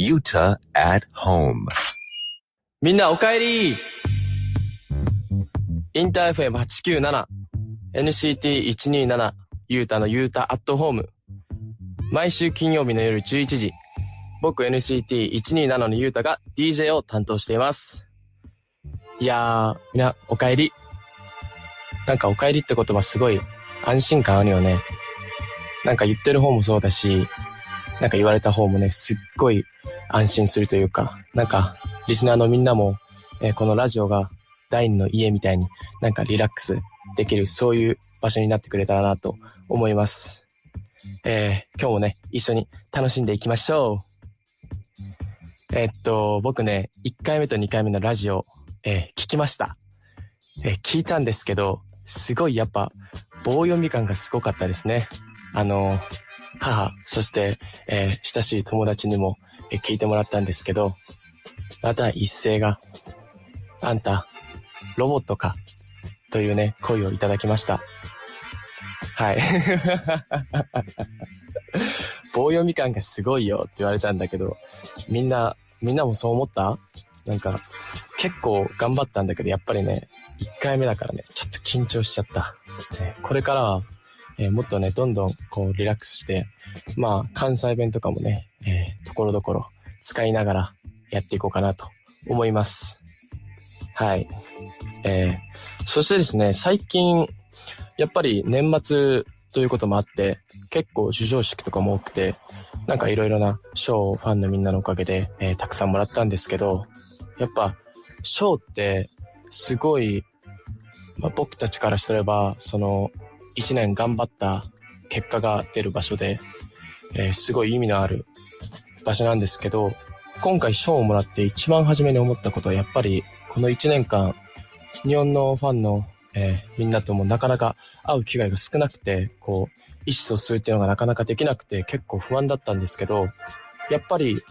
Utah at home. みんなおかえりインター FM897、NCT127、ユータのユータアットホーム。毎週金曜日の夜11時、僕 NCT127 のユータが DJ を担当しています。いやー、みんなおかえり。なんかおかえりって言葉すごい安心感あるよね。なんか言ってる方もそうだし、なんか言われた方もね、すっごい安心するというか、なんか、リスナーのみんなも、えーこのラジオが第二の家みたいになんかリラックスできる、そういう場所になってくれたらなと思います。えー今日もね、一緒に楽しんでいきましょう。えーっと、僕ね、1回目と2回目のラジオ、え聞きました。え聞いたんですけど、すごいやっぱ、棒読み感がすごかったですね。あの、母、そして、えー親しい友達にも、えー聞いてもらったんですけど、また一斉が、あんた、ロボットか、というね、声をいただきました。はい。棒読み感がすごいよって言われたんだけど、みんな、みんなもそう思った？なんか、結構頑張ったんだけど、やっぱりね、1回目だからね、ちょっと緊張しちゃった。これからは、えーもっとね、どんどんこうリラックスして、まあ、関西弁とかもね、えーところどころ使いながらやっていこうかなと思います。はい。えーそしてですね、最近、やっぱり年末ということもあって、結構授賞式とかも多くて、なんかいろいろな賞をファンのみんなのおかげで、えーたくさんもらったんですけど、やっぱ賞ってすごい、まあ、僕たちからすれば、その一年頑張った結果が出る場所で、えーすごい意味のある場所なんですけど、今回賞をもらって一番初めに思ったことはやっぱりこの一年間日本のファンの、えーみんなともなかなか会う機会が少なくて、こう、意思疎通っていうのがなかなかできなくて結構不安だったんですけど、やっぱり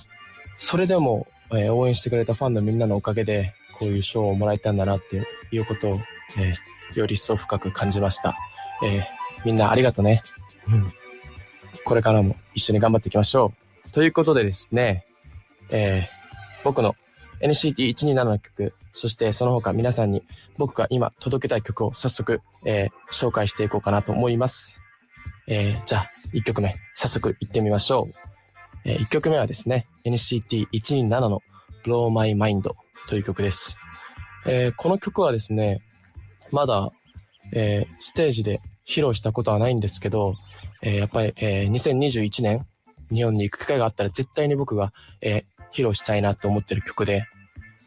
それでも、えー応援してくれたファンのみんなのおかげでこういう賞をもらえたんだなっていうことを、えーより一層深く感じました。えーみんなありがとね。うん。これからも一緒に頑張っていきましょう。ということでですね、えー僕の NCT127 の曲、そしてその他皆さんに僕が今届けたい曲を早速、えー紹介していこうかなと思います。えーじゃあ、1曲目、早速行ってみましょう。え1曲目はですね、NCT127 の Blow My Mind という曲です。えーこの曲はですね、まだ、えーステージで披露したことはないんですけど、えーやっぱり、えー2021年、日本に行く機会があったら絶対に僕が、えー披露したいなと思ってる曲で、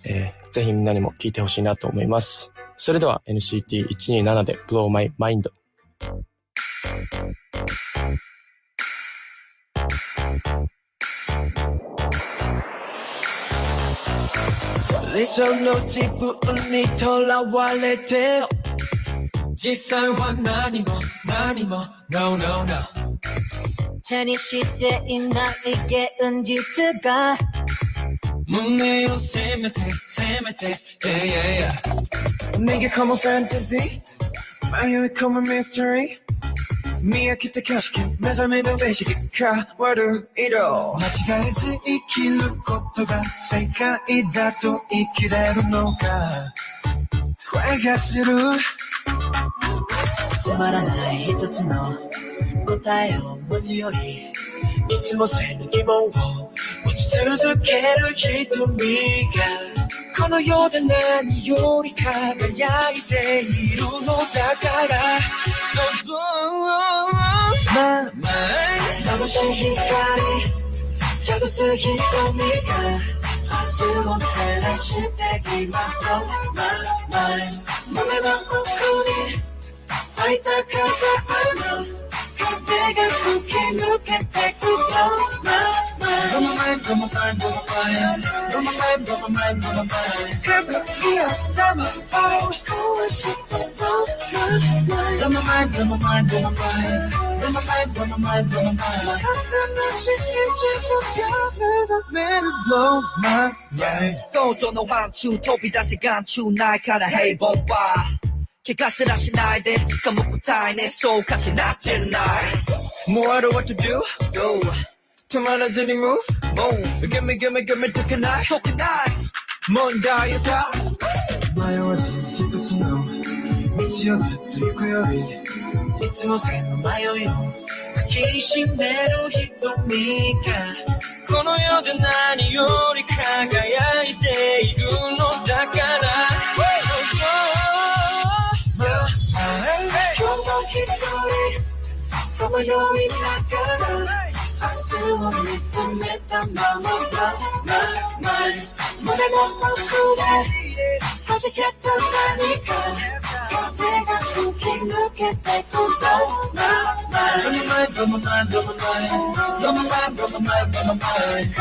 えーぜひみんなにも聴いてほしいなと思います。それでは NCT127 で Blow My Mind。理想の自分にとらわれて実際は何も何も。No no no. 手にしていない現実が。胸を責めて責めて。Yeah yeah yeah. 逃げ込むファンタジー。迷い込むミステリー。見飽きた景色目覚めの意識変わる色。間違えず生きることが正解だと生きれるのか。声がするつまらない一つの答えを持つよりいつもせぬ疑問を持ち続ける瞳がこの世で何より輝いているのだからまあまあ眩しい光宿す瞳が明日を照らして今とまあまあ胸の奥に Hayda kaza amam Kazega kuki nuke teku doma Doma mai, doma mai, doma mai Doma I'm meant to blow my mind 怪我すらしないで掴む答えねそうかしなってない。もうある what to do? Go 止まらずに move move ゲメゲメゲメ解けない？解けない。問題だ迷わず一つの道をずっと行くよりいつも線の迷いを抱きしめる瞳がこの世で何より輝いているのだ。人さまよいながら明日を見つめたままだま胸の奥で弾けた何か風が blow my mind. Blow my mind, blow my mind, blow my mind. Blow my mind, blow my mind, blow my mind.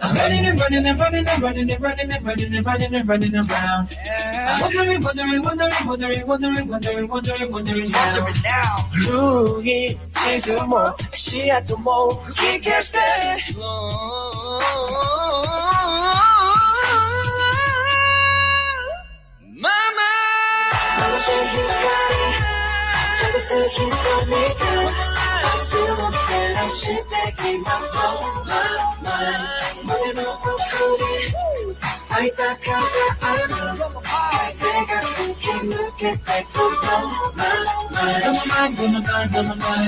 I'm running and running and running and running and running and running and running and running around. I'm wondering, wondering, wondering, wondering, wondering, wondering, wondering, wondering, wondering. Wondering now. 古い地図も足跡も吹き消して。ママ。眩しい光眩しい瞳が明日を照らして今のまま胸の奥に吐いた風ある風が吹き抜けてくるまま Blow my mind, blow my mind, blow my mind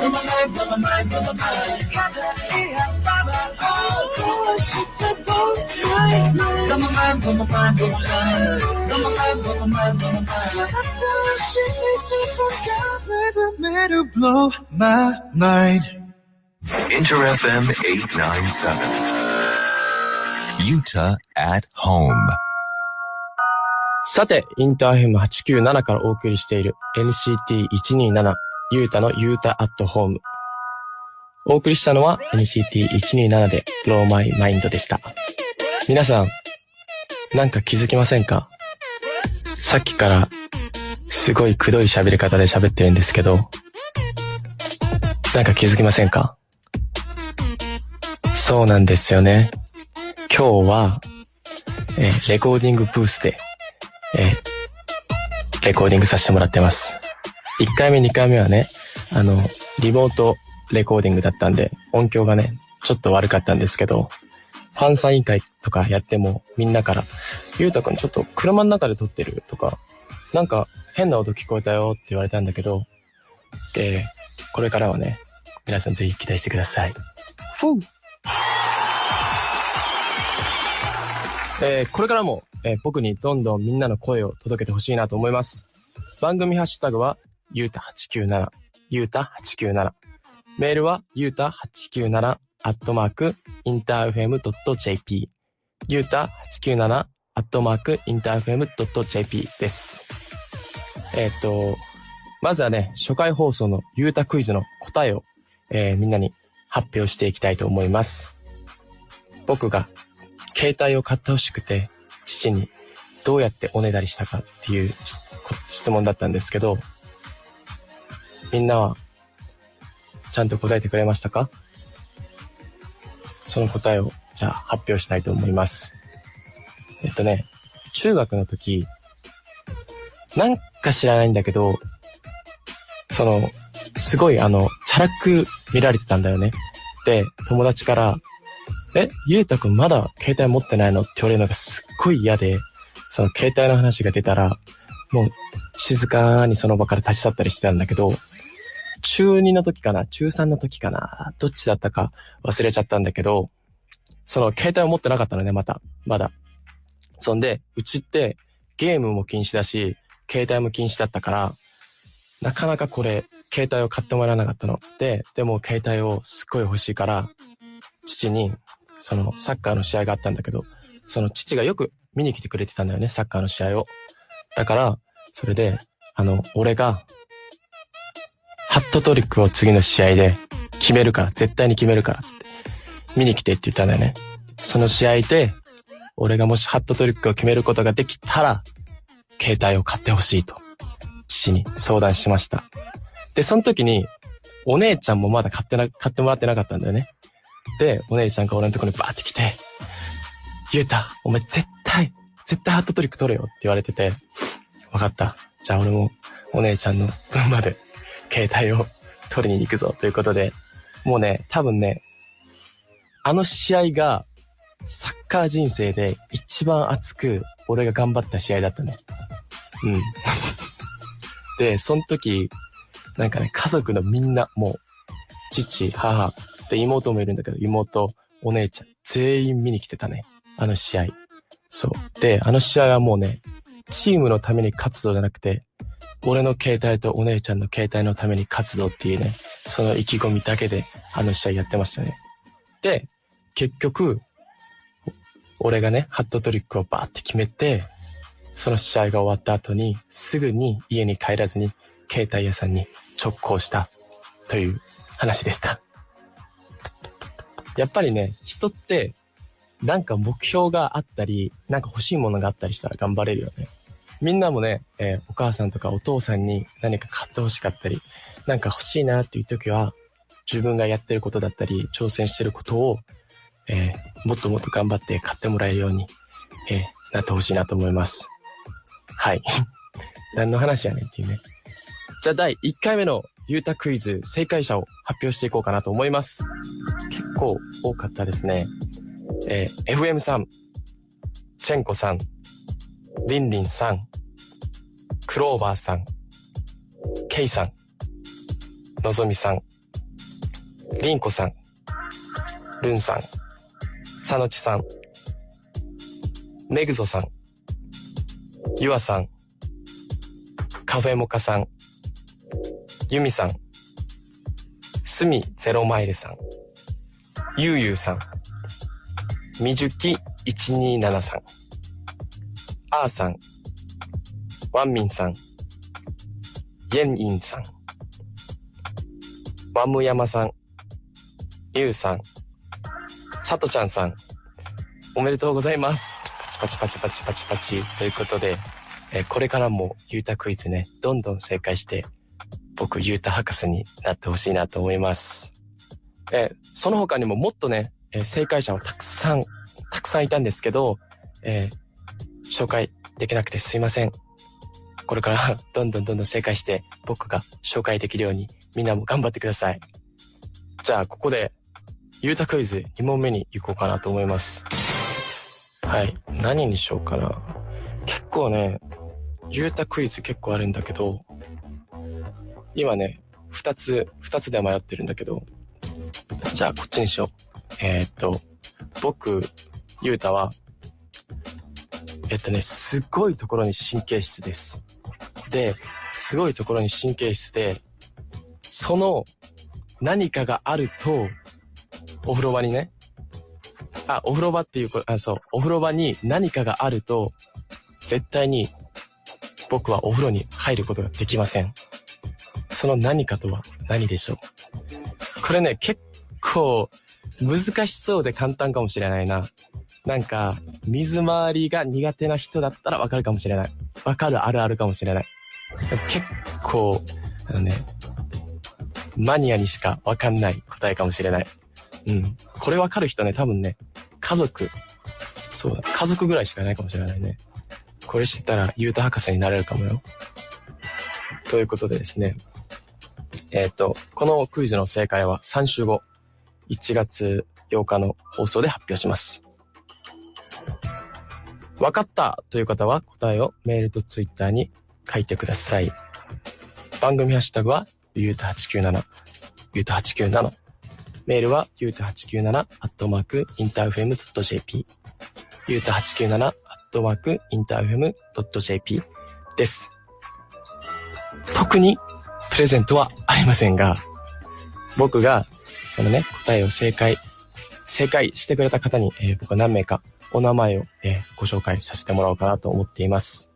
Blow my mind, blow my mind, blow my mind 肩に頭を壊して Blow my mind Blow my mind, blow my mind, blow my mind Blow my mind, blow my mind, blow my mind 新しい自分が目覚める Blow my mind Inter FM 897. Utah at home. さて、インターヘム897からお送りしている NCT127 ユータのユータアットホーム。お送りしたのは NCT127 で Blow My Mind でした。皆さん、なんか気づきませんか？さっきからすごいくどい喋り方で喋ってるんですけど、なんか気づきませんか？そうなんですよね。今日は、えレコーディングブースでえーレコーディングさせてもらってます。1回目、2回目はね、あの、リモートレコーディングだったんで、音響がね、ちょっと悪かったんですけど、ファンサイン会とかやっても、みんなから、ゆうたくんちょっと車の中で撮ってる？とか、なんか変な音聞こえたよって言われたんだけど、で、これからはね、皆さんぜひ期待してください。ふうえーこれからも、えー僕にどんどんみんなの声を届けてほしいなと思います。番組ハッシュタグは、ゆうた897、ゆうた897。メールは、ゆうた897、アットマーク、インターフェム .jp。ゆうた897、アットマーク、インターフェム .jp です。えーっと、まずはね、初回放送のゆうたクイズの答えを、えーみんなに発表していきたいと思います。僕が携帯を買ってほしくて、父にどうやっておねだりしたかっていう質問だったんですけど、みんなはちゃんと答えてくれましたか？その答えをじゃあ発表したいと思います。えっとね、中学の時、なんか知らないんだけど、その、すごいあの、チャラく見られてたんだよね。で、友達から、え、ゆうたくんまだ携帯持ってないの？って言われるのがすっごい嫌で、その携帯の話が出たら、もう静かにその場から立ち去ったりしてたんだけど、中2の時かな？中3の時かな？どっちだったか忘れちゃったんだけど、その携帯を持ってなかったのね、また。まだ。そんで、うちってゲームも禁止だし、携帯も禁止だったから、なかなかこれ、携帯を買ってもらえなかったの。で、でも携帯をすっごい欲しいから、父に、そのサッカーの試合があったんだけど、その父がよく見に来てくれてたんだよね、サッカーの試合を。だから、それで、あの、俺が、ハットトリックを次の試合で決めるから、絶対に決めるから、つって。見に来てって言ったんだよね。その試合で、俺がもしハットトリックを決めることができたら、携帯を買ってほしいと、父に相談しました。で、その時に、お姉ちゃんもまだ買ってな、買ってもらってなかったんだよね。で、お姉ちゃんが俺のところにバーって来て、ゆうた、お前絶対、絶対ハットトリック取れよって言われてて、わかった。じゃあ俺もお姉ちゃんの分まで携帯を取りに行くぞということで、もうね、多分ね、あの試合がサッカー人生で一番熱く俺が頑張った試合だったね。うん。で、その時、なんかね、家族のみんな、もう、父、母、で、妹もいるんだけど、妹、お姉ちゃん、全員見に来てたね。あの試合。そう。で、あの試合はもうね、チームのために勝つぞじゃなくて、俺の携帯とお姉ちゃんの携帯のために勝つぞっていうね、その意気込みだけで、あの試合やってましたね。で、結局、俺がね、ハットトリックをバーって決めて、その試合が終わった後に、すぐに家に帰らずに、携帯屋さんに直行した、という話でした。やっぱりね、人って、なんか目標があったり、なんか欲しいものがあったりしたら頑張れるよね。みんなもね、えーお母さんとかお父さんに何か買って欲しかったり、なんか欲しいなっていう時は、自分がやってることだったり、挑戦してることを、えーもっともっと頑張って買ってもらえるように、えーなってほしいなと思います。はい。何の話やねんっていうね。じゃあ第1回目のゆうたクイズ正解者を発表していこうかなと思います。結構多かったですね。えー FM さん、チェンコさん、リンリンさん、クローバーさん、ケイさん、のぞみさん、リンコさん、ルンさん、サノチさん、メグゾさん、ユアさん、カフェモカさん、ユミさん、スミゼロマイルさん、ユーユーさん、みじゅき127さん、アーさん、ワンミンさん、イェンインさん、ワムヤマさん、ユウさん、サトちゃんさん、おめでとうございます。パチパチパチパチパチパチ。ということで、えーこれからもユータクイズね、どんどん正解して、僕ユータ博士になってほしいなと思います。えその他にももっとね、え正解者はたくさん、たくさんいたんですけど、えー紹介できなくてすいません。これから どんどんどんどん正解して僕が紹介できるようにみんなも頑張ってください。じゃあここでゆうたクイズ2問目に行こうかなと思います。はい。何にしようかな。結構ね、ゆうたクイズ結構あるんだけど、今ね、2つ、2つで迷ってるんだけど、じゃあこっちにしよう。えーっと、僕、ゆうたは、えっとね、すっごいところに神経質です。で、すごいところに神経質で、その何かがあると、お風呂場にね、あ、お風呂場っていう、あ、そう、お風呂場に何かがあると、絶対に僕はお風呂に入ることができません。その何かとは何でしょう？これね、結構難しそうで簡単かもしれないな。なんか、水回りが苦手な人だったらわかるかもしれない。わかるあるあるかもしれない。結構、あのね、マニアにしかわかんない答えかもしれない。うん。これわかる人ね、多分ね、家族、そうだ、家族ぐらいしかないかもしれないね。これ知ったら、ゆうた博士になれるかもよ。ということでですね、えっ、と、このクイズの正解は3週後、1月8日の放送で発表します。わかったという方は答えをメールとツイッターに書いてください。番組ハッシュタグは、ゆうた897、ゆうた897。メールは、ゆうた897、アットマーク、インターフェム .jp、ゆうた897、アットマーク、インターフェム .jp です。特に、プレゼントはありませんが、僕が、そのね、答えを正解正解してくれた方に、えー僕は何名かお名前を、えーご紹介させてもらおうかなと思っています。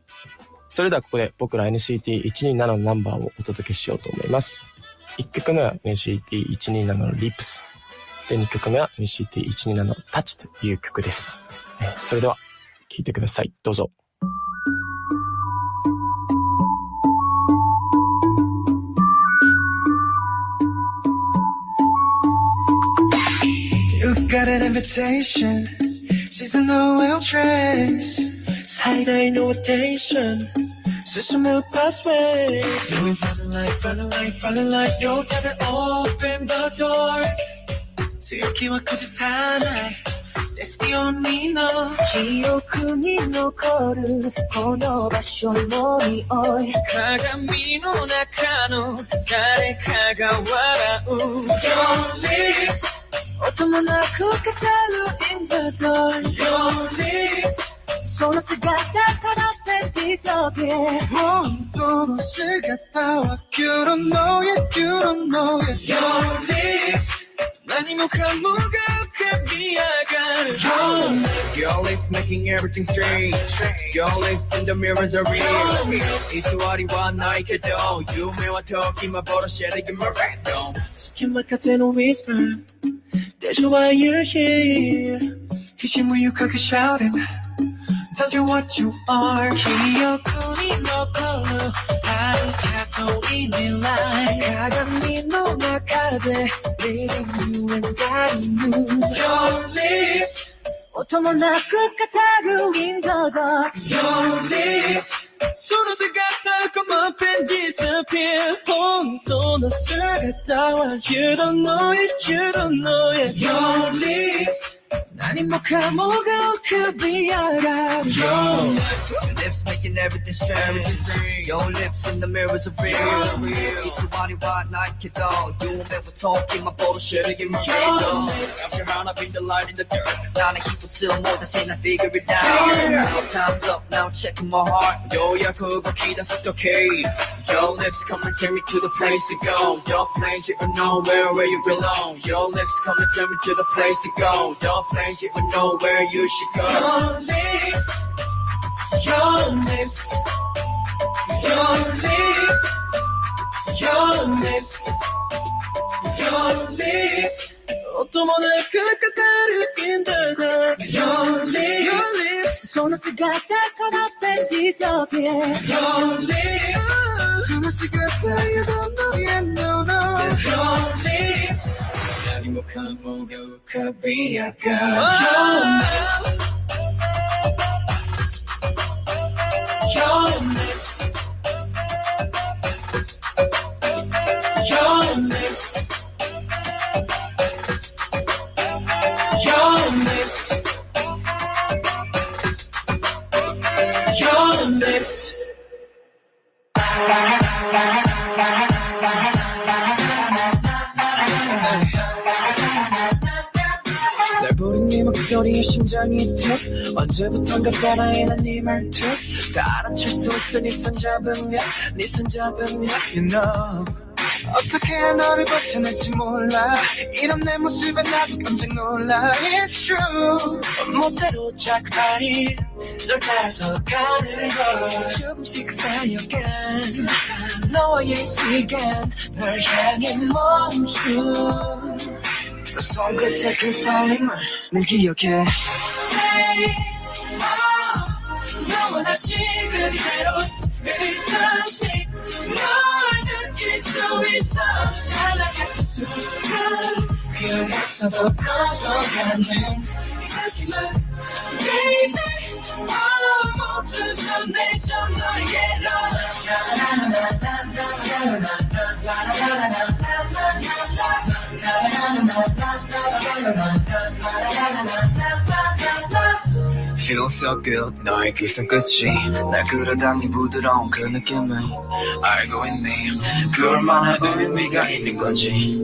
それではここで僕ら NCT127 のナンバーをお届けしようと思います。1曲目は NCT127 の Lips。で、2曲目は NCT127 の Touch という曲です。えーそれでは、聴いてください。どうぞ。got an invitation. She's an oil dress. 사이다 invitation. 수수 move pathways. You're running like, running like, running like. You gotta open the door. 새롭게와 커질 사나이. That's the only no. 기억은 너 걸음. 건너봐쇼 머리 어이. 가감이 누나 카노. 나를 가가와라. Don't leave. 語る in the door Your lips その姿からって disappear 本当の姿は You don't know it, you don't know it Your lips 何もかもが浮かび上がる Your lips Your lips making everything strange. Your lips in the mirrors are real. 偽りはないけど、夢は時幻で give me random. 好き任せの whisper That's why you're here きしむ床が shouting Tell you what you are 記憶に残る遥か遠い未来鏡の中で Leading you and guiding you Your lips 音もなく語る in the door Your lips その姿 come up and disappear 本当の姿は You don't know it, you don't know it Your lips 난 입목한 could be alright. Your lips, your lips making everything strange Your lips in the mirrors of real. It's your body what night kid all. You never talking my bullshit again. Your lips, after round I've been the light in the dirt. Now I keep it till more than seen I figure it out. Now time's up now checking my heart. Yo yeah cool but key that's okay. Your lips come and take me to the place to go. Your place you know where where you belong. Your lips come and take me to the place to go. Your place, you don't know where you should go. Your lips Your lips Your lips Your lips Your lips 音もなくかかる in the dark Your lips Your lips その姿からって disappear Your lips その姿 you don't know yet no no Your lips 何もかもが浮かび上がる Your 언제부턴가 따라해 난네 말투 다 알아챌 수 있어 네손 잡으면 네손 잡으면 You know. 어떻게 너를 버텨낼지 몰라. 이런 내 모습에 나도 깜짝 놀라. It's true. 멋대로 자꾸만이 널 따라서 가는 걸. 조금씩 쌓여간 너와의 시간 널 향해 멈춘 손끝에 그 떨림을 늘 기억해. Hey, 지금 이대로 괜찮지 널 느낄 수 있어. 잘나가지 순간 그래서도 커져가는 이 느낌은 Baby oh, 모두 전해져 너에게 로 Feel so good 너의 그 손끝이 날 끌어당긴 부드러운 그 느낌을 알고 있니? 그 얼마나 의미가 있는 건지.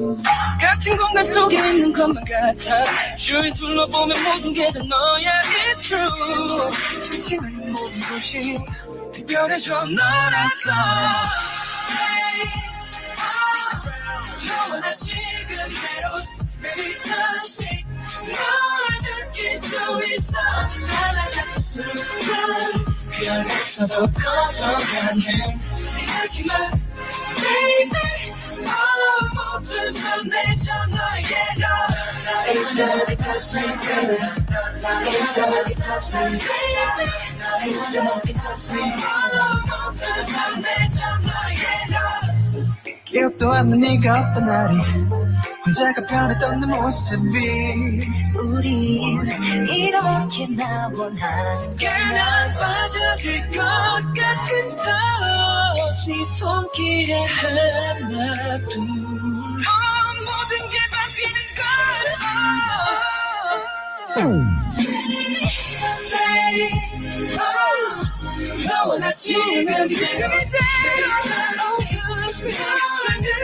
같은 공간 속에 있는 것만 같아. 주위 둘러보면 모든 게 다 너야 It's true 스치는 모든 곳이 특별해져 너라서 oh, 너와 나 지금 이대로 Baby 널 느낄 수 있어 사랑하는 순간 그 안에서도 커져가는 이야기만 Baby Oh 모두 전해져 너에게로 Ain't nobody touch me baby Ain't nobody touch me baby Ain't nobody touch me Oh 모두 전해져 너에게로 기억도 안 나 네가 없던 날이 혼자가 변했던 내 모습이 우리 이렇게 나 원하는 난 빠져들 것 같은 touch 네 손길에 하나 둘 어, 모든 게 바뀌는 걸 oh. oh. 너와 나 지금 그대로 Oh,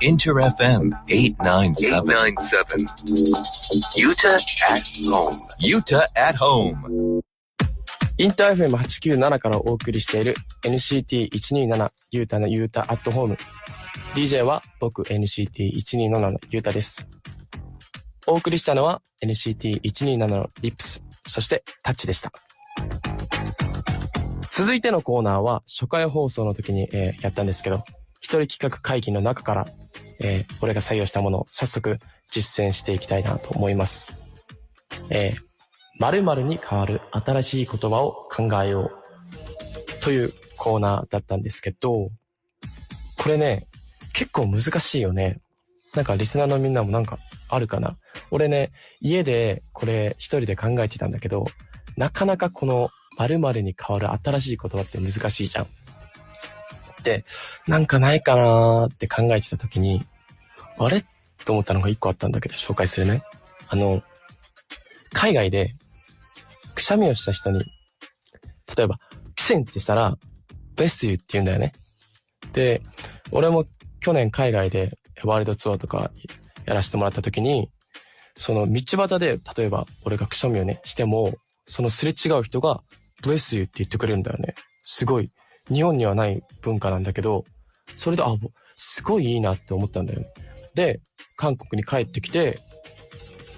InterFM 897. 897. Utah at home. Utah at home. インター FM897 からお送りしている NCT127 ユータのユータアットホーム。DJ は僕 NCT127 のユータです。お送りしたのは NCT127 のリップス、そしてタッチでした。続いてのコーナーは初回放送の時に、えーやったんですけど、一人企画会議の中から、えー俺が採用したものを早速実践していきたいなと思います。えー〇〇に変わる新しい言葉を考えようというコーナーだったんですけど、これね、結構難しいよね。なんかリスナーのみんなもなんかあるかな俺ね、家でこれ一人で考えてたんだけど、なかなかこの〇〇に変わる新しい言葉って難しいじゃん。で、なんかないかなーって考えてた時に、あれ？と思ったのが一個あったんだけど紹介するね。あの、海外でくしゃみをした人に、例えば、キシンってしたら、bless you って言うんだよね。で、俺も去年海外でワールドツアーとかやらせてもらった時に、その道端で、例えば俺がくしゃみをね、しても、そのすれ違う人が bless you って言ってくれるんだよね。すごい。日本にはない文化なんだけど、それで、あ、すごいいいなって思ったんだよね。で、韓国に帰ってきて、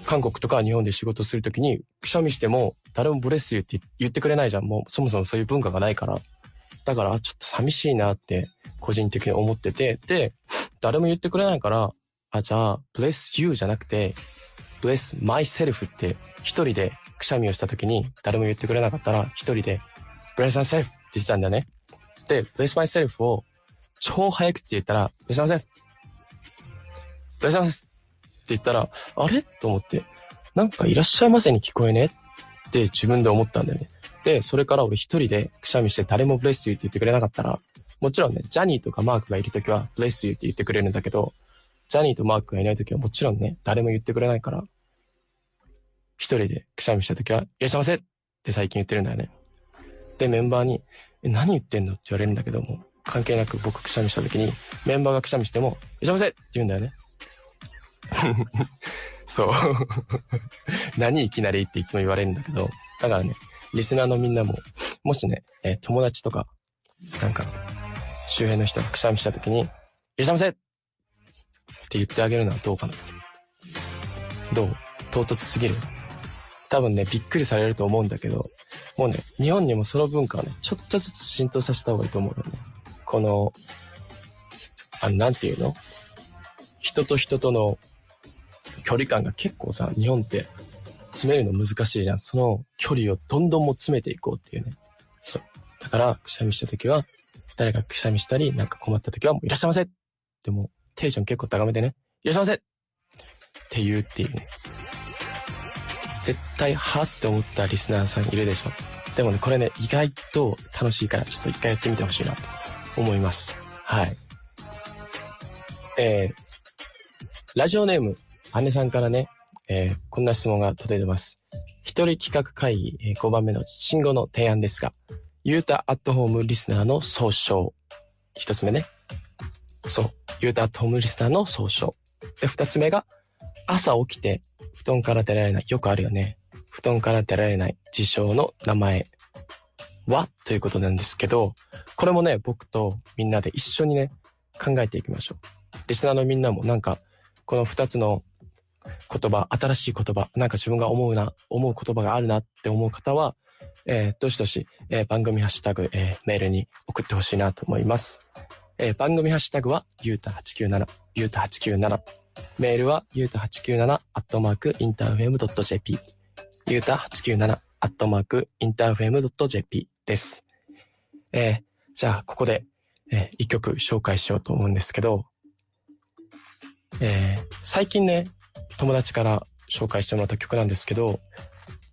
韓国とか日本で仕事するときに、くしゃみしても、誰もブレスユーって言ってくれないじゃん。もうそもそもそういう文化がないから。だから、ちょっと寂しいなって、個人的に思ってて、で、誰も言ってくれないから、あ、じゃあ、bless you じゃなくて、bless myself って、一人でくしゃみをしたときに、誰も言ってくれなかったら、一人で、bless myself って言ってたんだよね。で、bless myself を超早口で言ったら、bless myself! bless myself! って言ったら、あれ？と思って、なんかいらっしゃいませに聞こえねって自分で思ったんだよね。で、それから俺一人でくしゃみして誰もブレスユーって言ってくれなかったら、もちろんね、ジャニーとかマークがいるときはブレスユーって言ってくれるんだけど、ジャニーとマークがいないときはもちろんね、誰も言ってくれないから、一人でくしゃみしたときは、いらっしゃいませって最近言ってるんだよね。で、メンバーに、え、何言ってんのって言われるんだけども、関係なく僕くしゃみしたときに、メンバーがくしゃみしても、いらっしゃいませって言うんだよね。そう。何いきなりっていつも言われるんだけど、だからね、リスナーのみんなも、もしね、えー友達とか、なんか、周辺の人がくしゃみしたときに、いらっしゃいませって言ってあげるのはどうかなどう？唐突すぎる多分ね、びっくりされると思うんだけど、もうね、日本にもその文化をね、ちょっとずつ浸透させた方がいいと思うよね。この、あの、なんていうの？人と人との距離感が結構さ、日本って詰めるの難しいじゃん。その距離をどんどんも詰めていこうっていうね。そう。だから、くしゃみした時は、誰がくしゃみしたり、なんか困った時は、もういらっしゃいませでも、テンション結構高めでね、いらっしゃいませって言うっていうね。絶対、はって思ったリスナーさんいるでしょ。でもね、これね、意外と楽しいから、ちょっと一回やってみてほしいなと思います。はい。えー、ラジオネーム、姉さんからね、えーこんな質問が届いてます。一人企画会議、え5番目の信号の提案ですが、ユータアットホームリスナーの総称。一つ目ね。そう。ユータアットホームリスナーの総称。で、二つ目が、朝起きて布団から出られない。よくあるよね。布団から出られない事象の名前は？ということなんですけど、これもね、僕とみんなで一緒にね、考えていきましょう。リスナーのみんなもなんか、この二つの言葉、新しい言葉、なんか自分が思うな、思う言葉があるなって思う方は、えーどしどし、えー番組ハッシュタグ、えーメールに送ってほしいなと思います。え番組ハッシュタグは、ゆうた897、ゆうた897。メールは、ゆうた897、アットマーク、インターフェム .jp。ゆうた897、アットマーク、インターフェム .jp です。えーじゃあ、ここで、えー一曲紹介しようと思うんですけど、えー最近ね、友達から紹介してもらった曲なんですけど、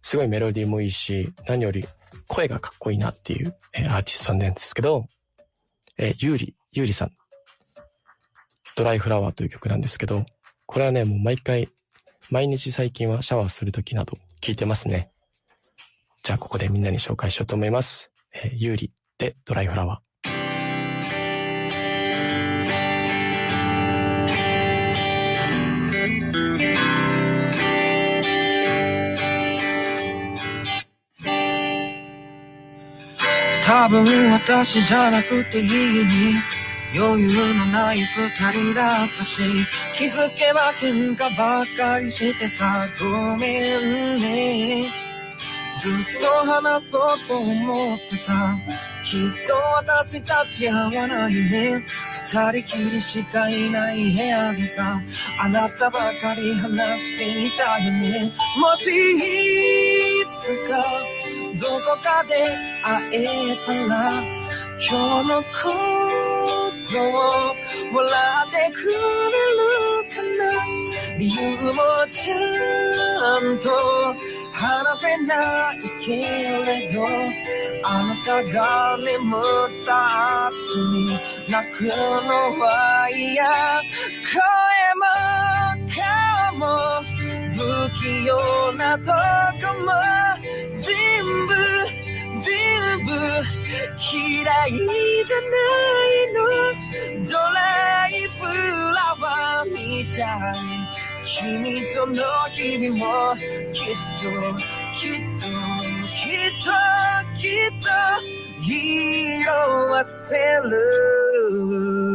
すごいメロディーもいいし、何より声がかっこいいなっていう、えーアーティストさんなんですけど、えーゆうり、ゆうりさん。ドライフラワーという曲なんですけど、これはね、もう毎回、毎日最近はシャワーするときなど聴いてますね。じゃあここでみんなに紹介しようと思います。えーゆうりでドライフラワー。多分私じゃなくていいに余裕のない二人だったし気づけば喧嘩ばっかりしてさごめんね。ずっと話そうと思ってた。きっと私たち合わないね。二人きりしかいない部屋でさあなたばかり話していたよね。もしいつかどこかで会えたら今日のこと笑ってくれるかな理由もちゃんと話せないけれどあなたが眠った後に泣くのは嫌声も顔も不器用なとこも全部全部嫌いじゃないのドライフラワーみたい君との日々もきっときっときっときっと色褪せる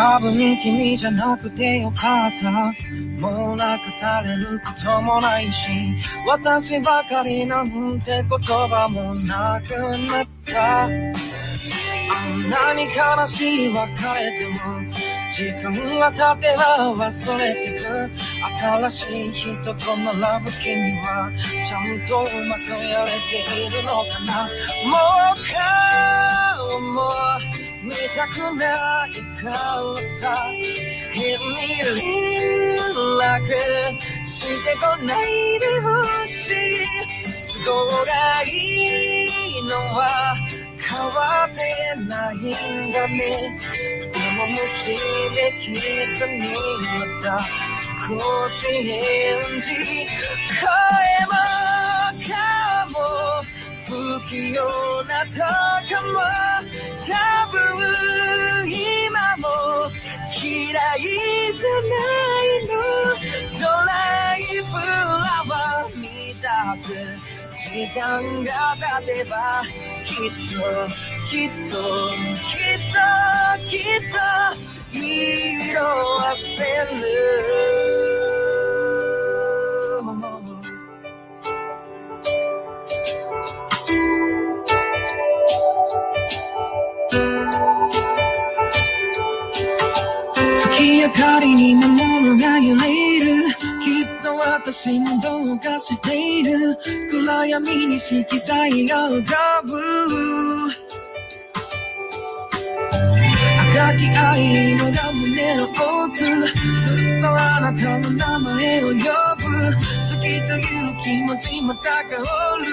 多分君じゃなくてよかった。もう泣かされることもないし私ばかりなんて言葉もなくなった。あんなに悲しい別れても時間が経てば忘れてく。新しい人と並ぶ君はちゃんとうまくやれているのかな。もう顔も見たくないからさ。変に連絡してこないでほしい都合がいいのは変わってないんだねでも無視できずにまた。少し返事声も顔も。不器用なとこも。多分今も嫌いじゃないのドライフラワーみたく時間が経てばきっときっときっときっと色あせる月明かりに魔物が揺れる。きっと私もどうかしている。暗闇に色彩が浮かぶ。赤き愛色が胸の奥ずっとあなたの名前を呼ぶ。好きという気持ちも高おる。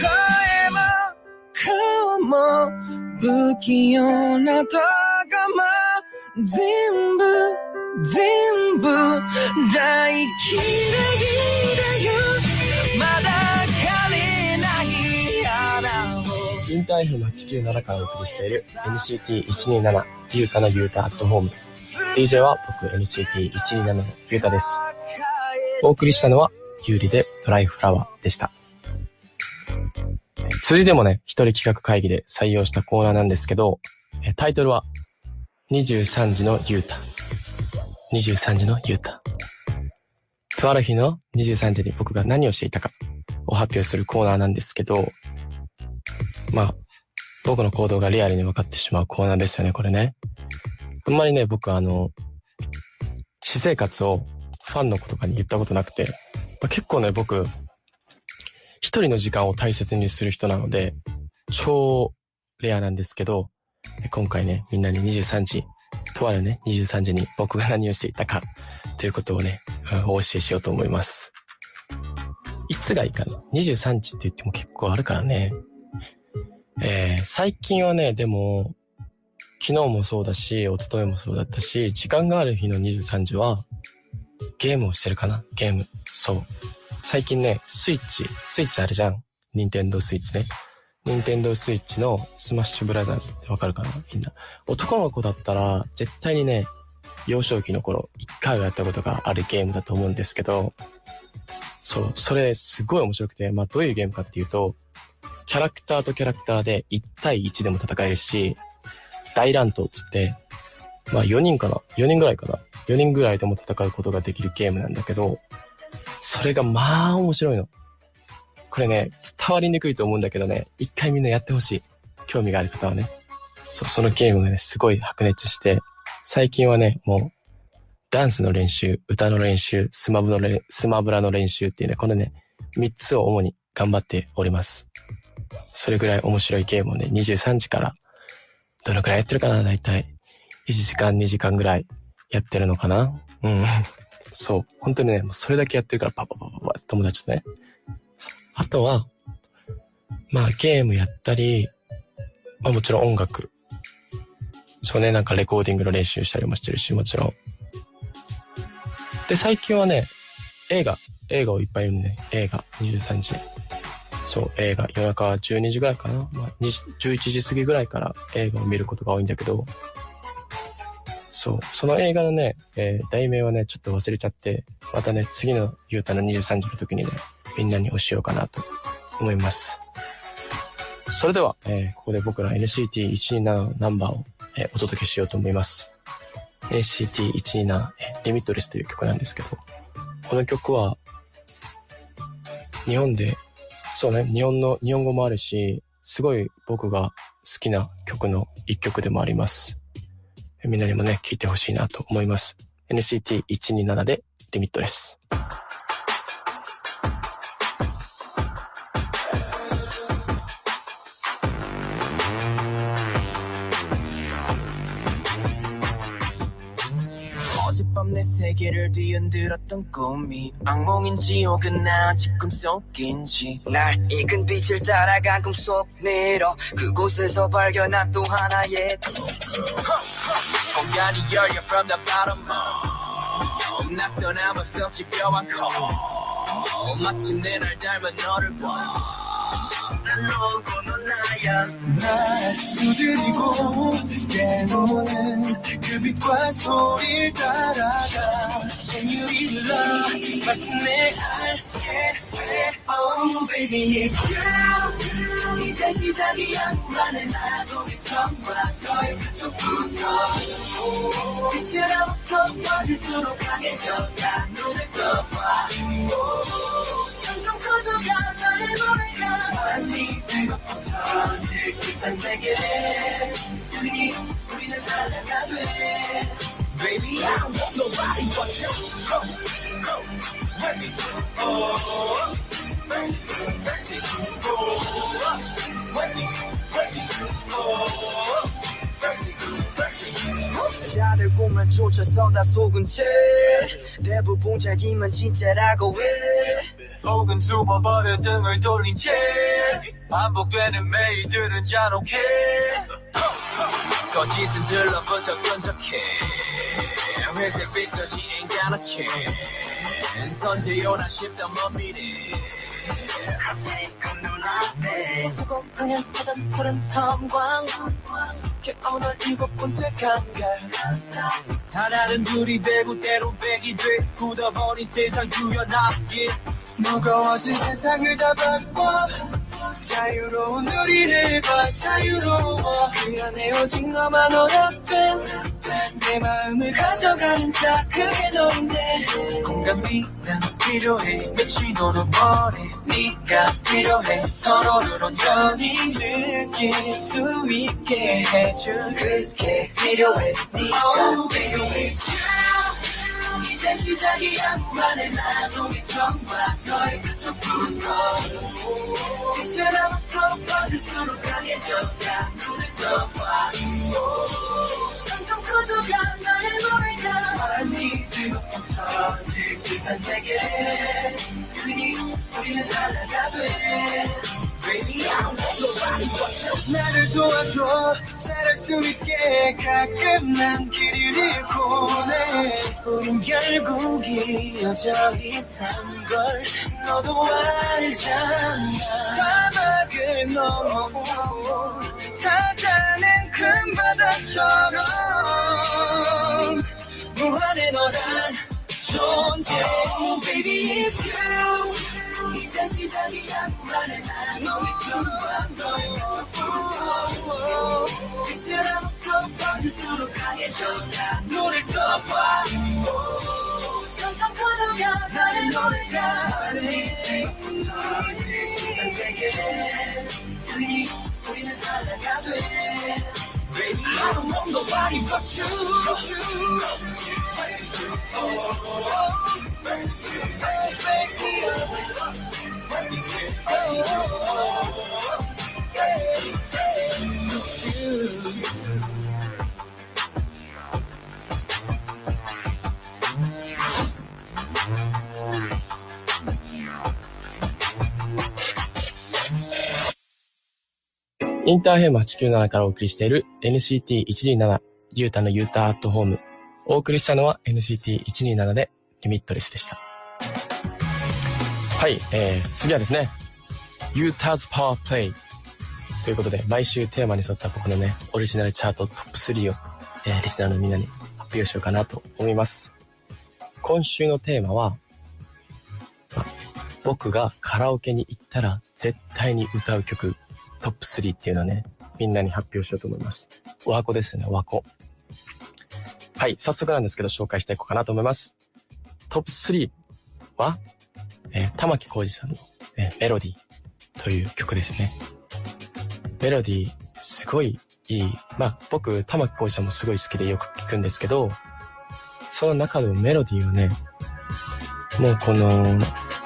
声顔も不器用な仲間全部全部大嫌いだよ。まだ枯れない花を。インター FM897 からお送りしている NCT127 ゆうたのゆうたアットホーム。DJ は僕 NCT127 のゆうたです。お送りしたのは有利でドライフラワーでした。続いてもね一人企画会議で採用したコーナーなんですけどえタイトルは23時のゆうた23時のゆうたとある日の23時に僕が何をしていたかを発表するコーナーなんですけどまあ、僕の行動がリアルに分かってしまうコーナーですよね、これね。あんまりね、僕あの、私生活をファンの子とかに言ったことなくて、まあ、結構ね、僕、一人の時間を大切にする人なので、超レアなんですけど、今回ね、みんなに23時、とあるね、23時に僕が何をしていたか、ということをね、お教えしようと思います。いつがいいかな ?23 時って言っても結構あるからね。えー、最近はね、でも、昨日もそうだし、一昨日もそうだったし、時間がある日の23時は、ゲームをしてるかな？ゲーム。そう。最近ね、スイッチ、スイッチあるじゃん？ニンテンドースイッチね。ニンテンドースイッチのスマッシュブラザーズってわかるかな？みんな。男の子だったら、絶対にね、幼少期の頃、一回はやったことがあるゲームだと思うんですけど、そう、それすごい面白くて、まあどういうゲームかっていうと、キャラクターとキャラクターで1対1でも戦えるし、大乱闘つって、まあ4人かな ?4 人ぐらいかな ?4 人ぐらいでも戦うことができるゲームなんだけど、それがまあ面白いの。これね、伝わりにくいと思うんだけどね、一回みんなやってほしい。興味がある方はね。そう、そのゲームがね、すごい白熱して、最近はね、もう、ダンスの練習、歌の練習、スマブのスマブラの練習っていうね、このね、3つを主に頑張っております。それぐらい面白いゲームをね、23時から、どのくらいやってるかな大体。1時間、2時間ぐらいやってるのかなうん。そう。本当にね、もうそれだけやってるから、パパパパパ友達とね。あとは、まあゲームやったり、まあもちろん音楽。そうね、なんかレコーディングの練習したりもしてるし、もちろん。で、最近はね、映画、映画をいっぱい見るね。映画、23時。そう、映画、夜中12時ぐらいかな。まあ、11時過ぎぐらいから映画を見ることが多いんだけど、そう、その映画のね、えー題名はね、ちょっと忘れちゃって、またね、次のゆうたの23時の時にね、みんなに教えようかなと思います。それでは、えーここで僕ら NCT127 ナンバーを、えーお届けしようと思います。NCT127、えリミットレスという曲なんですけど、この曲は、日本で、そうね、日本の、日本語もあるし、すごい僕が好きな曲の一曲でもあります。えみんなにもね、聴いてほしいなと思います。NCT127 でリミットレス。「어젯밤 내 세계를 뒤흔들었던 꿈이 악몽인지 혹은 아직 꿈속인지 날 익은 빛을 따라간 꿈속 미러 그곳에서 발견한 또 하나의 공간이 열려 from the bottom. Up 낯선 암흑성 집요한 call 마침내 날 닮은 너를 봐 너고 넌 나야 날 두드리고 깨우는 그 빛과 소리를 따라가. 생유리 흘러 마침내 알게 돼 Oh baby it's you 이제 시작이야 나는 나도 봤어요 속부터. 빛이라부터 빠질수록 강해져가 눈을 떠봐. 점점 커져가 나의 노래가 완히 뜨겁고 터질 듯한 세계에 우리 우리는 하나가 돼 Baby I don't want nobody but you. Go, go, ready, oh Ready, ready, 다들 꿈을 쫓아서 다 속은 채 대부분 자기만 진짜라고 해. 혹은 두번 버려 등을 돌린 채. 반복되는 매일들은 잔혹해. 거짓은 들러붙어 끈적해. 회색 빛도시 ain't got a chance 언제 오나 싶던 먼 미래 하나는 둘이 되고 때론 백이 돼 굳어버린 세상 구현하기 무거워진 세상을 다 바꿔 자유로운 우리를 봐 자유로워. 그 안에 오직 너만 허락된 내 마음을 가져가는 자 그게 너인데. 공감이 난 필요해. 미친 오르머리 네가 필요해. 서로를 온전히 느낄 수 있게 해줄 그게 필요해. 네가 필요해 이제 시작이 야 무한의 나도 너의 그쪽부터 이처럼 서로 퍼질수록 강해져가 눈을 떠봐 점점 커져가 나의 노래가 많이 뜨겁고 터질 듯한 세계 그니 우리는 하나가 돼 나를 도와줘. 잘할 수 있게 가끔 난 길을 잃곤 해 우린 결국 이어져 있단 걸 너도 알잖아. 사막을 넘어 찾아낸 큰 바다처럼 무한의 너란 존재 oh, Baby it's you 시작이야 무한의 난 너희처럼 너의 왼쪽부터 빛처럼 커질수록 강해져가 눈을 떠봐 점점 커져가 나의 노래가 하늘이 터지는 세계 우리 우리는 하나가 돼 Baby I don't want nobody but you インターヘム897からお送りしている NCT127 ユータのユータアットホーム。お送りしたのは NCT127 でリミットレスでした。はい、えー、次はですね、ユーターズパワープレイということで、毎週テーマに沿った僕のね、オリジナルチャートトップ3を、えー、リスナーのみんなに発表しようかなと思います。今週のテーマは、僕がカラオケに行ったら絶対に歌う曲トップ3っていうのをね、みんなに発表しようと思います。お箱ですよね、お箱。はい、早速なんですけど紹介していこうかなと思います。トップ3は、えー玉置浩二さんの、えーメロディーという曲ですね。メロディー、すごいいい。まあ、僕、玉置浩二さんもすごい好きでよく聞くんですけど、その中でもメロディーをね、もうこの、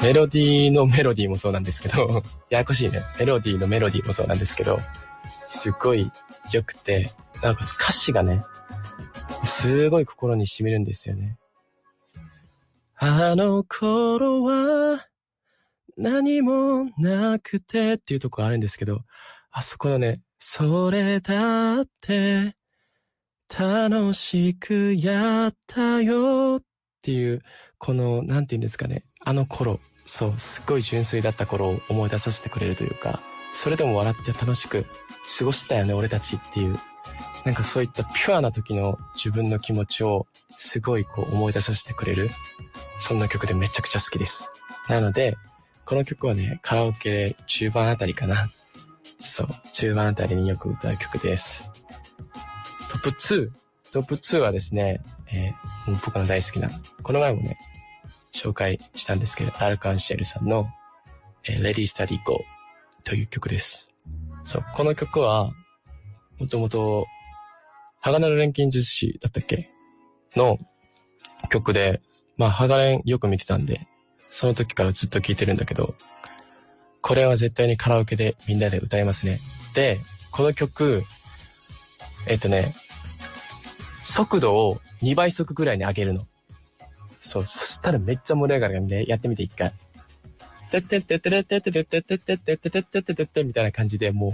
メロディーのメロディーもそうなんですけど、ややこしいね。メロディーのメロディーもそうなんですけど、すごい良くて、なんか歌詞がね、すごい心に染みるんですよね。あの頃は何もなくてっていうとこあるんですけど、あそこのね、それだって楽しくやったよっていう、この、なんて言うんですかね、あの頃、そう、すっごい純粋だった頃を思い出させてくれるというか、それでも笑って楽しく過ごしたよね、俺たちっていう、なんかそういったピュアな時の自分の気持ちをすごいこう思い出させてくれる、そんな曲でめちゃくちゃ好きです。なので、この曲はね、カラオケで中盤あたりかな。そう、中盤あたりによく歌う曲です。トップ2。トップ2はですね、えーもう僕の大好きな、この前もね、紹介したんですけど、アルカンシェルさんの、えー、Ready Steady Go という曲です。そう、この曲は、もともと、鋼の錬金術師だったっけ？の曲で、まあ、鋼よく見てたんで、その時からずっと聴いてるんだけど、これは絶対にカラオケでみんなで歌いますね。で、この曲、えっ、とね、速度を2倍速ぐらいに上げるの。そう、そしたらめっちゃ盛り上がるからね、やってみて一回。てってってってってってってってってってってってってってみたいな感じでもう、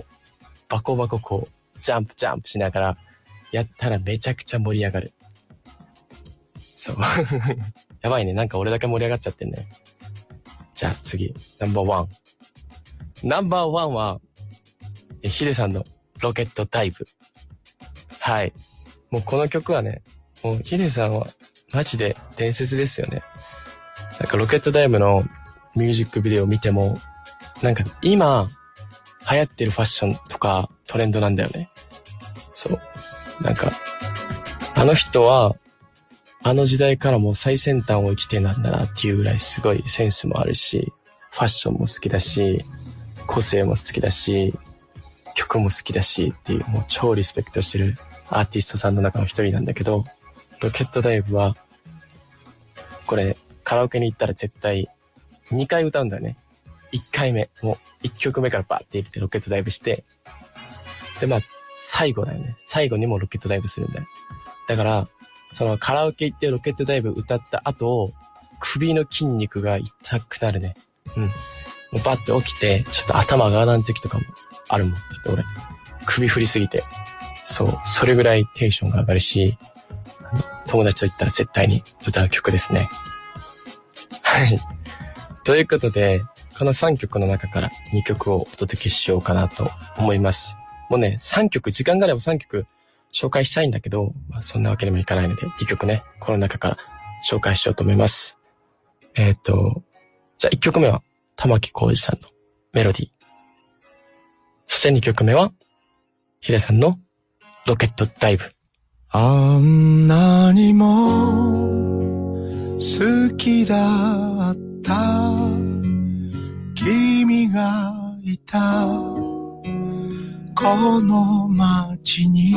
バコバコこう、ジャンプジャンプしながら、やったらめちゃくちゃ盛り上がる。そう。やばいね。なんか俺だけ盛り上がっちゃってんね。じゃあ次、ナンバーワン。ナンバーワンは、ヒデさんのロケットダイブ。はい。もうこの曲はね、もうヒデさんはマジで伝説ですよね。なんかロケットダイブのミュージックビデオ見ても、なんか今流行ってるファッションとかトレンドなんだよね。そう。なんか、あの人は、あの時代からも最先端を生きてなんだなっていうぐらいすごいセンスもあるし、ファッションも好きだし、個性も好きだし、曲も好きだしっていうもう超リスペクトしてるアーティストさんの中の一人なんだけど、ロケットダイブは、これカラオケに行ったら絶対2回歌うんだよね。1回目、もう1曲目からバーって入れてロケットダイブして、で、まあ、最後だよね。最後にもロケットダイブするんだよ。だから、そのカラオケ行ってロケットダイブ歌った後、首の筋肉が痛くなるね。うん。もうバッて起きて、ちょっと頭が上がらん時とかもあるもん。だって俺、首振りすぎて。そう、それぐらいテンションが上がるし、友達と言ったら絶対に歌う曲ですね。はい。ということで、この3曲の中から2曲をお届けしようかなと思います。もうね、3曲、時間があれば3曲紹介したいんだけど、まあ、そんなわけにもいかないので、2曲ね、この中から紹介しようと思います。えっ、ー、と、じゃあ1曲目は、玉木浩二さんのメロディー。そして2曲目は、ヒデさんのロケットダイブ。あんなにも好きだた。君がいた。この街に。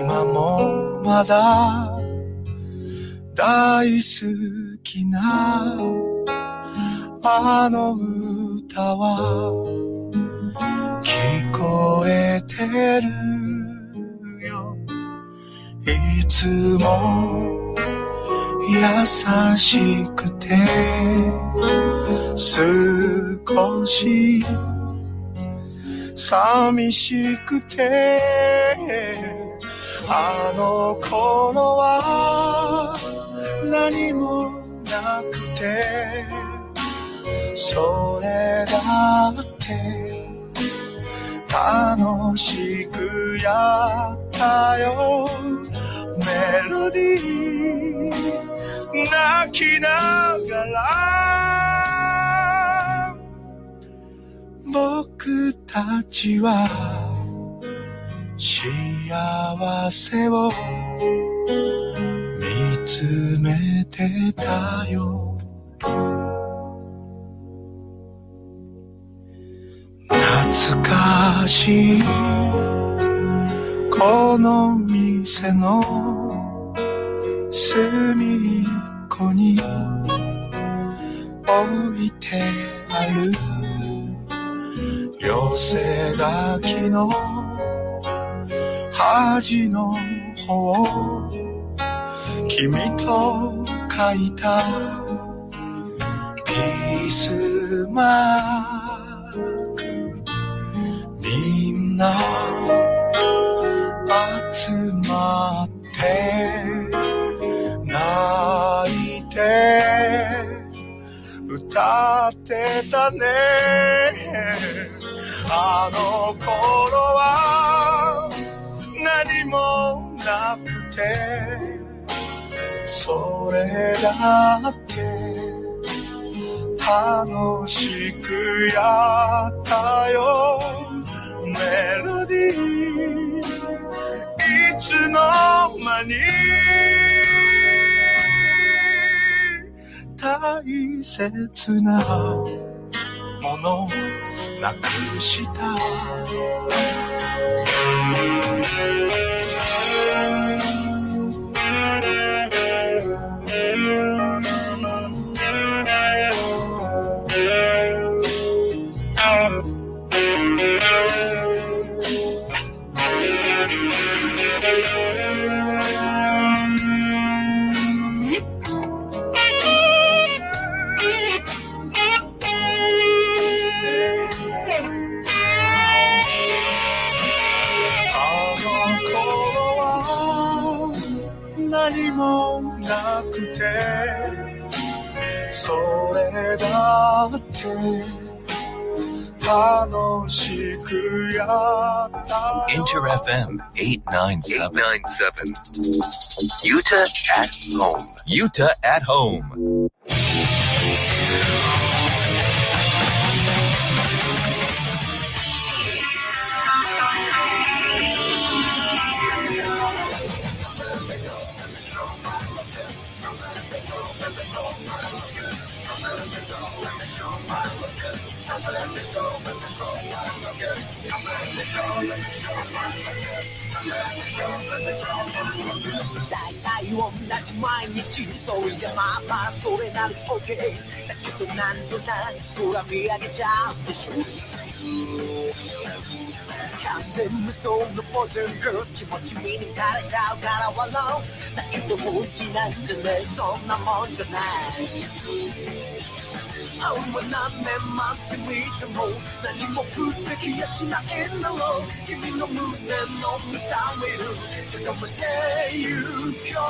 今もまだ。大好きな。あの歌は。聞こえてるよ。いつも。優しくて少し寂しくてあの頃は何もなくてそれだって楽しくやったよメロディー。泣きながら。僕たちは幸せを見つめてたよ。懐かしい。この店の隅っこに置いてある寄せ書きの端の方君と書いたピースマーク。みんな歌ってたね。あの頃は何もなくてそれだって楽しくやったよ。メロディーいつの間に大切なものなくした。Inter FM 897. 897. Yuta at home. Yuta at home.「同じ毎日それがまあまあそれなり OK」「だけどなんとなく空見上げちゃう。でしょ」完全無双のポジョン。グルス気持ち見に枯れちゃうから笑うだけど本気なんじゃねえ。そんなもんじゃない。青は何年待ってみても何も降ってきやしないんだろう。君の胸のむさめる。高めてゆこ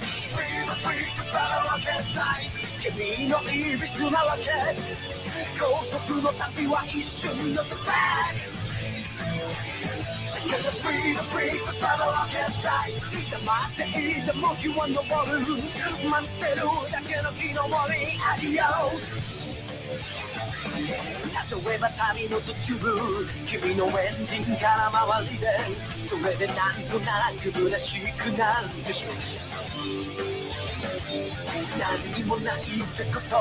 う。Sweet freaks better rock and night 君のいびつなわけ。高速の旅は一瞬のスペック。Cause the speed of breeze about a rocket light 黙っていても日は昇る待ってるだけの日の森アディオス例えば旅の途中君のエンジンから回りでそれでなんとなく虚しくなるでしょう。何にもないってこと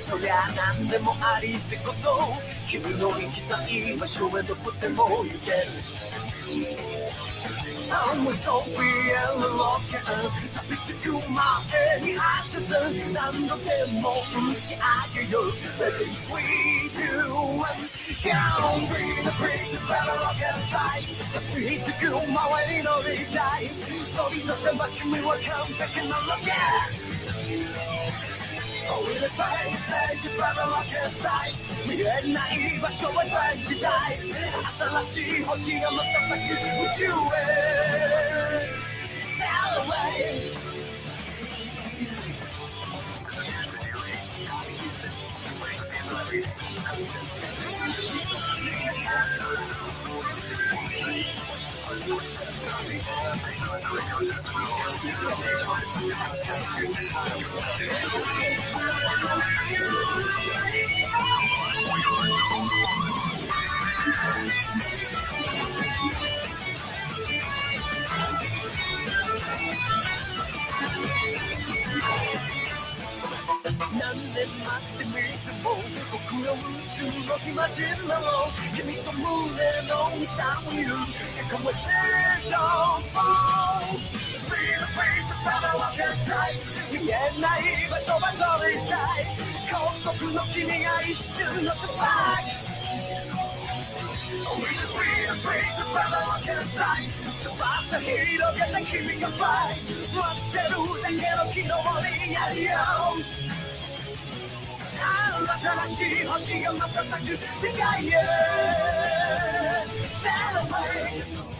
そりゃ何でもありってこと。君の行きたい場所へどこでも行ける。I'm so real looking 錆びつく前に発射する何度でも打ち上げよう Baby sweet you and Count sweet the breeze better look at light 錆びつく前に乗りたい飛び出せば君は完璧なロケット Oh, in the space age, better look at light 見えない場所へ大時代新しい星が瞬く宇宙へ Sail away 何年待ってみても僕ら宇宙の暇人なの。君と胸の見さ見る。囲まれてない場所は取りたい高速の君が一瞬のスパーク。We just need a face of power rock and light 翼広げた君が fly 待ってるだけの木の森やりよ新しい星が瞬く世界へ。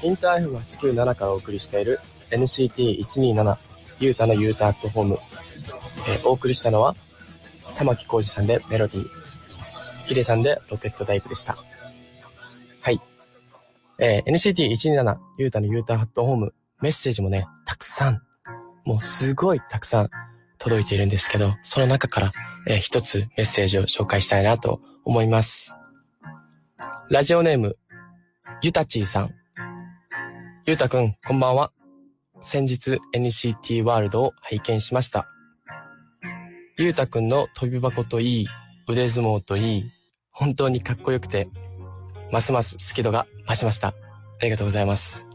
インター F897 からお送りしている NCT127 ユータのユータアットホーム。えーお送りしたのは、玉木浩二さんでメロディー、ヒデさんでロケットダイブでした。はい。えー NCT127 ユータのユータアットホーム、メッセージもね、たくさん、もうすごいたくさん届いているんですけど、その中から、えー一つメッセージを紹介したいなと思います。ラジオネーム、ゆたちーさん。ゆうたくん、こんばんは。先日 NCT ワールドを拝見しました。ゆうたくんの飛び箱といい、腕相撲といい、本当にかっこよくて、ますます好き度が増しました。ありがとうございます。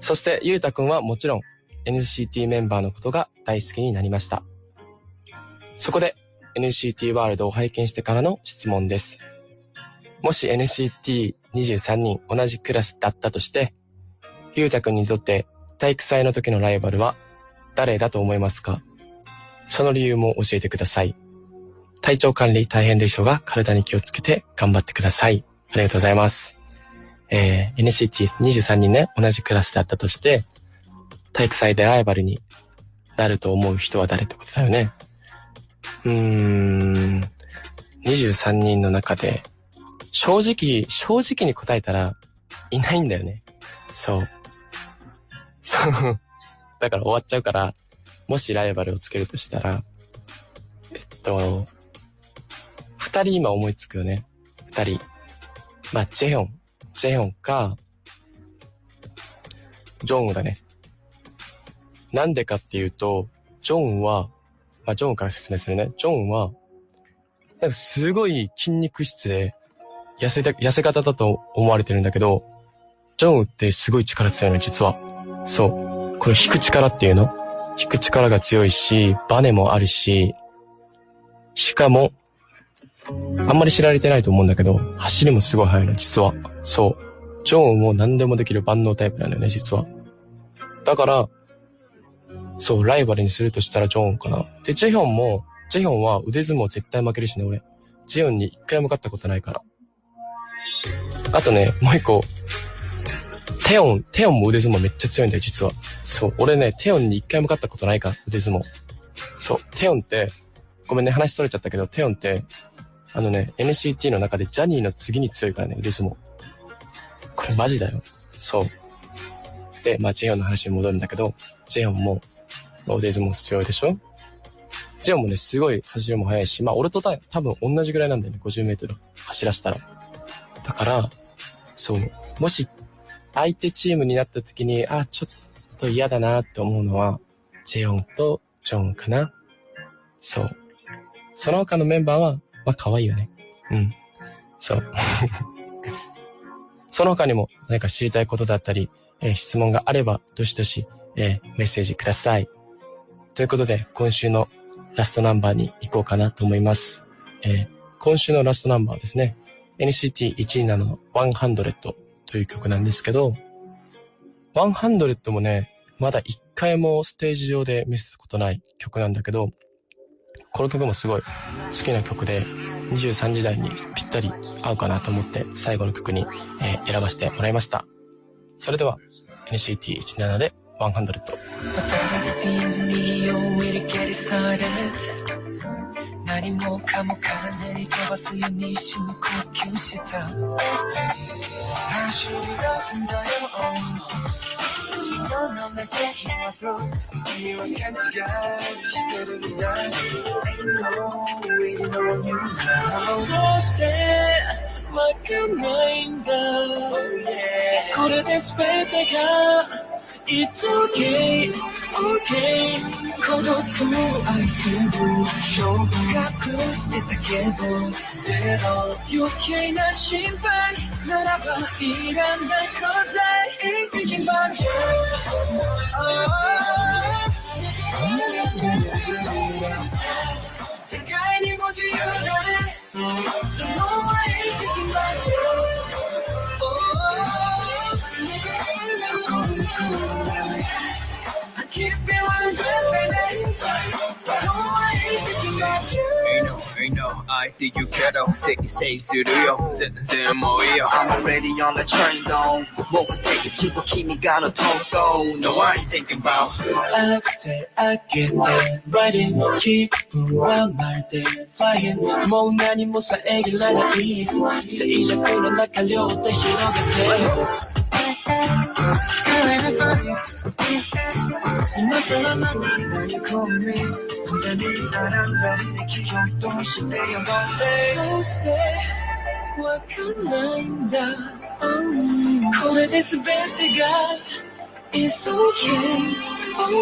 そして、ゆうたくんはもちろん NCT メンバーのことが大好きになりました。そこで NCT ワールドを拝見してからの質問です。もし NCT23 人同じクラスだったとして、ゆうたくんにとって体育祭の時のライバルは誰だと思いますか？その理由も教えてください。体調管理大変でしょうが、体に気をつけて頑張ってください。ありがとうございます。えー、NCT23 人ね、同じクラスだったとして、体育祭でライバルになると思う人は誰ってことだよね。うーん、23人の中で、正直、正直に答えたら、いないんだよね。そう。そう。だから終わっちゃうから、もしライバルをつけるとしたら、えっと、二人今思いつくよね。二人。まあ、ジェヨン。ジェヨンか、ジョンウだね。なんでかっていうと、ジョンは、まあ、ジョンから説明するね。ジョンは、なんかすごい筋肉質で、痩せた、痩せ方だと思われてるんだけど、ジョンウってすごい力強いの、実は。そう。これ引く力っていうの引く力が強いし、バネもあるし、しかも、あんまり知られてないと思うんだけど、走りもすごい速いの、実は。そう。ジョンも何でもできる万能タイプなんだよね、実は。だから、そう、ライバルにするとしたらジョンかな。で、ジェヒョンも、ジェヒョンは腕相撲絶対負けるしね、俺。ジェヒョンに一回も勝ったことないから。あとね、もう一個。テオン、テオンも腕相撲めっちゃ強いんだよ、実は。そう、俺ね、テオンに一回も勝ったことないから、腕相撲。そう、テオンって、ごめんね、話それちゃったけど、テオンって、あのね、NCT の中でジャニーの次に強いからね、腕相撲。これマジだよ。そう。で、まあ、ジェヨンの話に戻るんだけど、ジェヨンも、まあ腕相撲強いでしょ？ジェヨンもね、すごい走りも速いし、まあ、俺と多分同じぐらいなんだよね、50メートル走らせたら。だから、そう、もし、相手チームになった時に、あ、ちょっと嫌だなって思うのは、ジェヨンとジョンかな。そう。その他のメンバーは、まあ、可愛いよね。うん。そう。その他にも何か知りたいことだったり、えー質問があれば、どしどし、えーメッセージください。ということで、今週のラストナンバーに行こうかなと思います。えー今週のラストナンバーですね、NCT127 の100という曲なんですけど、100もね、まだ一回もステージ上で見せたことない曲なんだけど、この曲もすごい好きな曲で、23時代にぴったり合うかなと思って最後の曲に、え選ばせてもらいました。それでは NCT17 で100。何もかも風に飛ばすように深呼吸した。走り出すんだよ。昨日のメッセージは through 君は勘違いしてるんだ。Ain't no really no you now どうしてわかんないんだ、oh, yeah. これで全てが It's okay, okay 孤独を愛する勝負隠してたけどゼロ余計な心配ならばいらない Cause I ain't thinking about you oh. 互いにご自由だね So no I ain't thinking about you oh. I keep it 100 baby No I ain't thinking about you いいのいいの相手言うけどせいせいするよ全然もういいよ I'm already on the train though 目的地は君がの投稿 No I ain't thinking about アクセル上げて Riding 気分はまるで Flying もう何も遮らない静寂の中両手広げて今更何何込み無駄に並んだりで気を通してよ飲んでどうしてわかんないんだ、うんこれで全てが It's okay,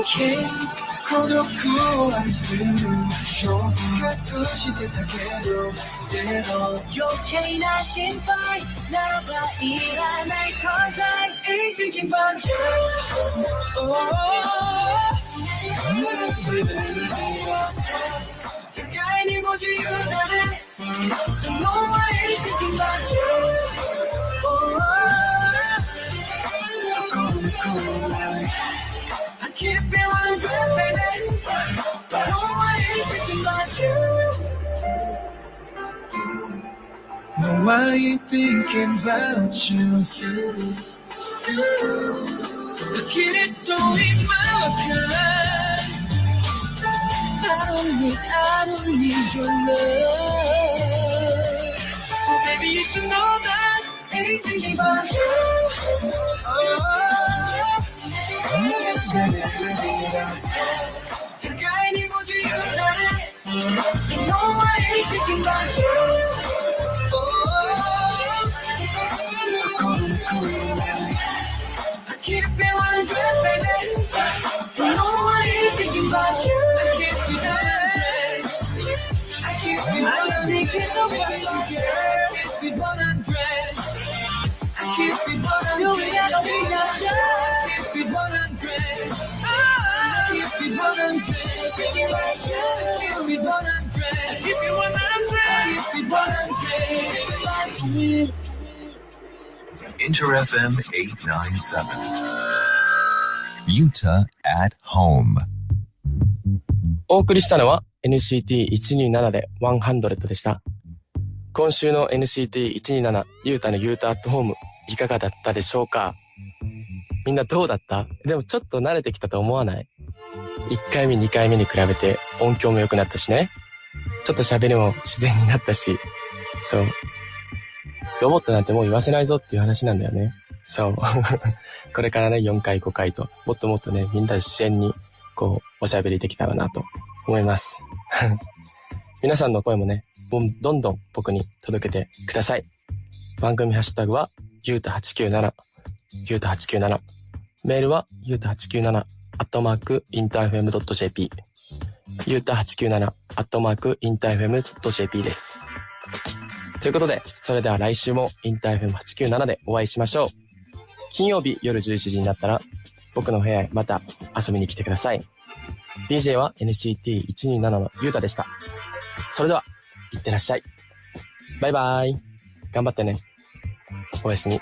okay 孤独を愛する勝負隠してたけどゼロ余計な心配ならばいらない Cause I ain't thinking about you oh. 互いにご自由だね So no I ain't thinking about you oh. oh, oh. keep feeling good, baby. But don't worry, thinking about you. No, I ain't thinking about you. you, you. Kid, it don't need my kind. I don't need, I don't need your love. So, baby, you should know that I ain't thinking you. Oh. You know I ain't thinking about you Inter FM 897. Utah at home. お送りしたのは NCT127 で100でした。今週の NCT127 ユータのユータアットホームいかがだったでしょうか？みんなどうだった？でもちょっと慣れてきたと思わない？?1 回目2回目に比べて音響も良くなったしね。ちょっと喋りも自然になったし。そう。ロボットなんてもう言わせないぞっていう話なんだよね。そう。これからね、4回5回と、もっともっとね、みんな自然に、こう、おしゃべりできたらなと思います。皆さんの声もね、どんどん僕に届けてください。番組ハッシュタグは、ゆうた897、ゆうた897。メールは、ゆうた897、アットマーク、インターフェム .jp。ゆうた897、アットマーク、インターフェム .jp です。ということで、それでは来週もインターフェム897でお会いしましょう。金曜日夜11時になったら、僕の部屋へまた遊びに来てください。DJ は NCT127 のゆうたでした。それでは、いってらっしゃい。バイバイ。頑張ってね。おやすみ。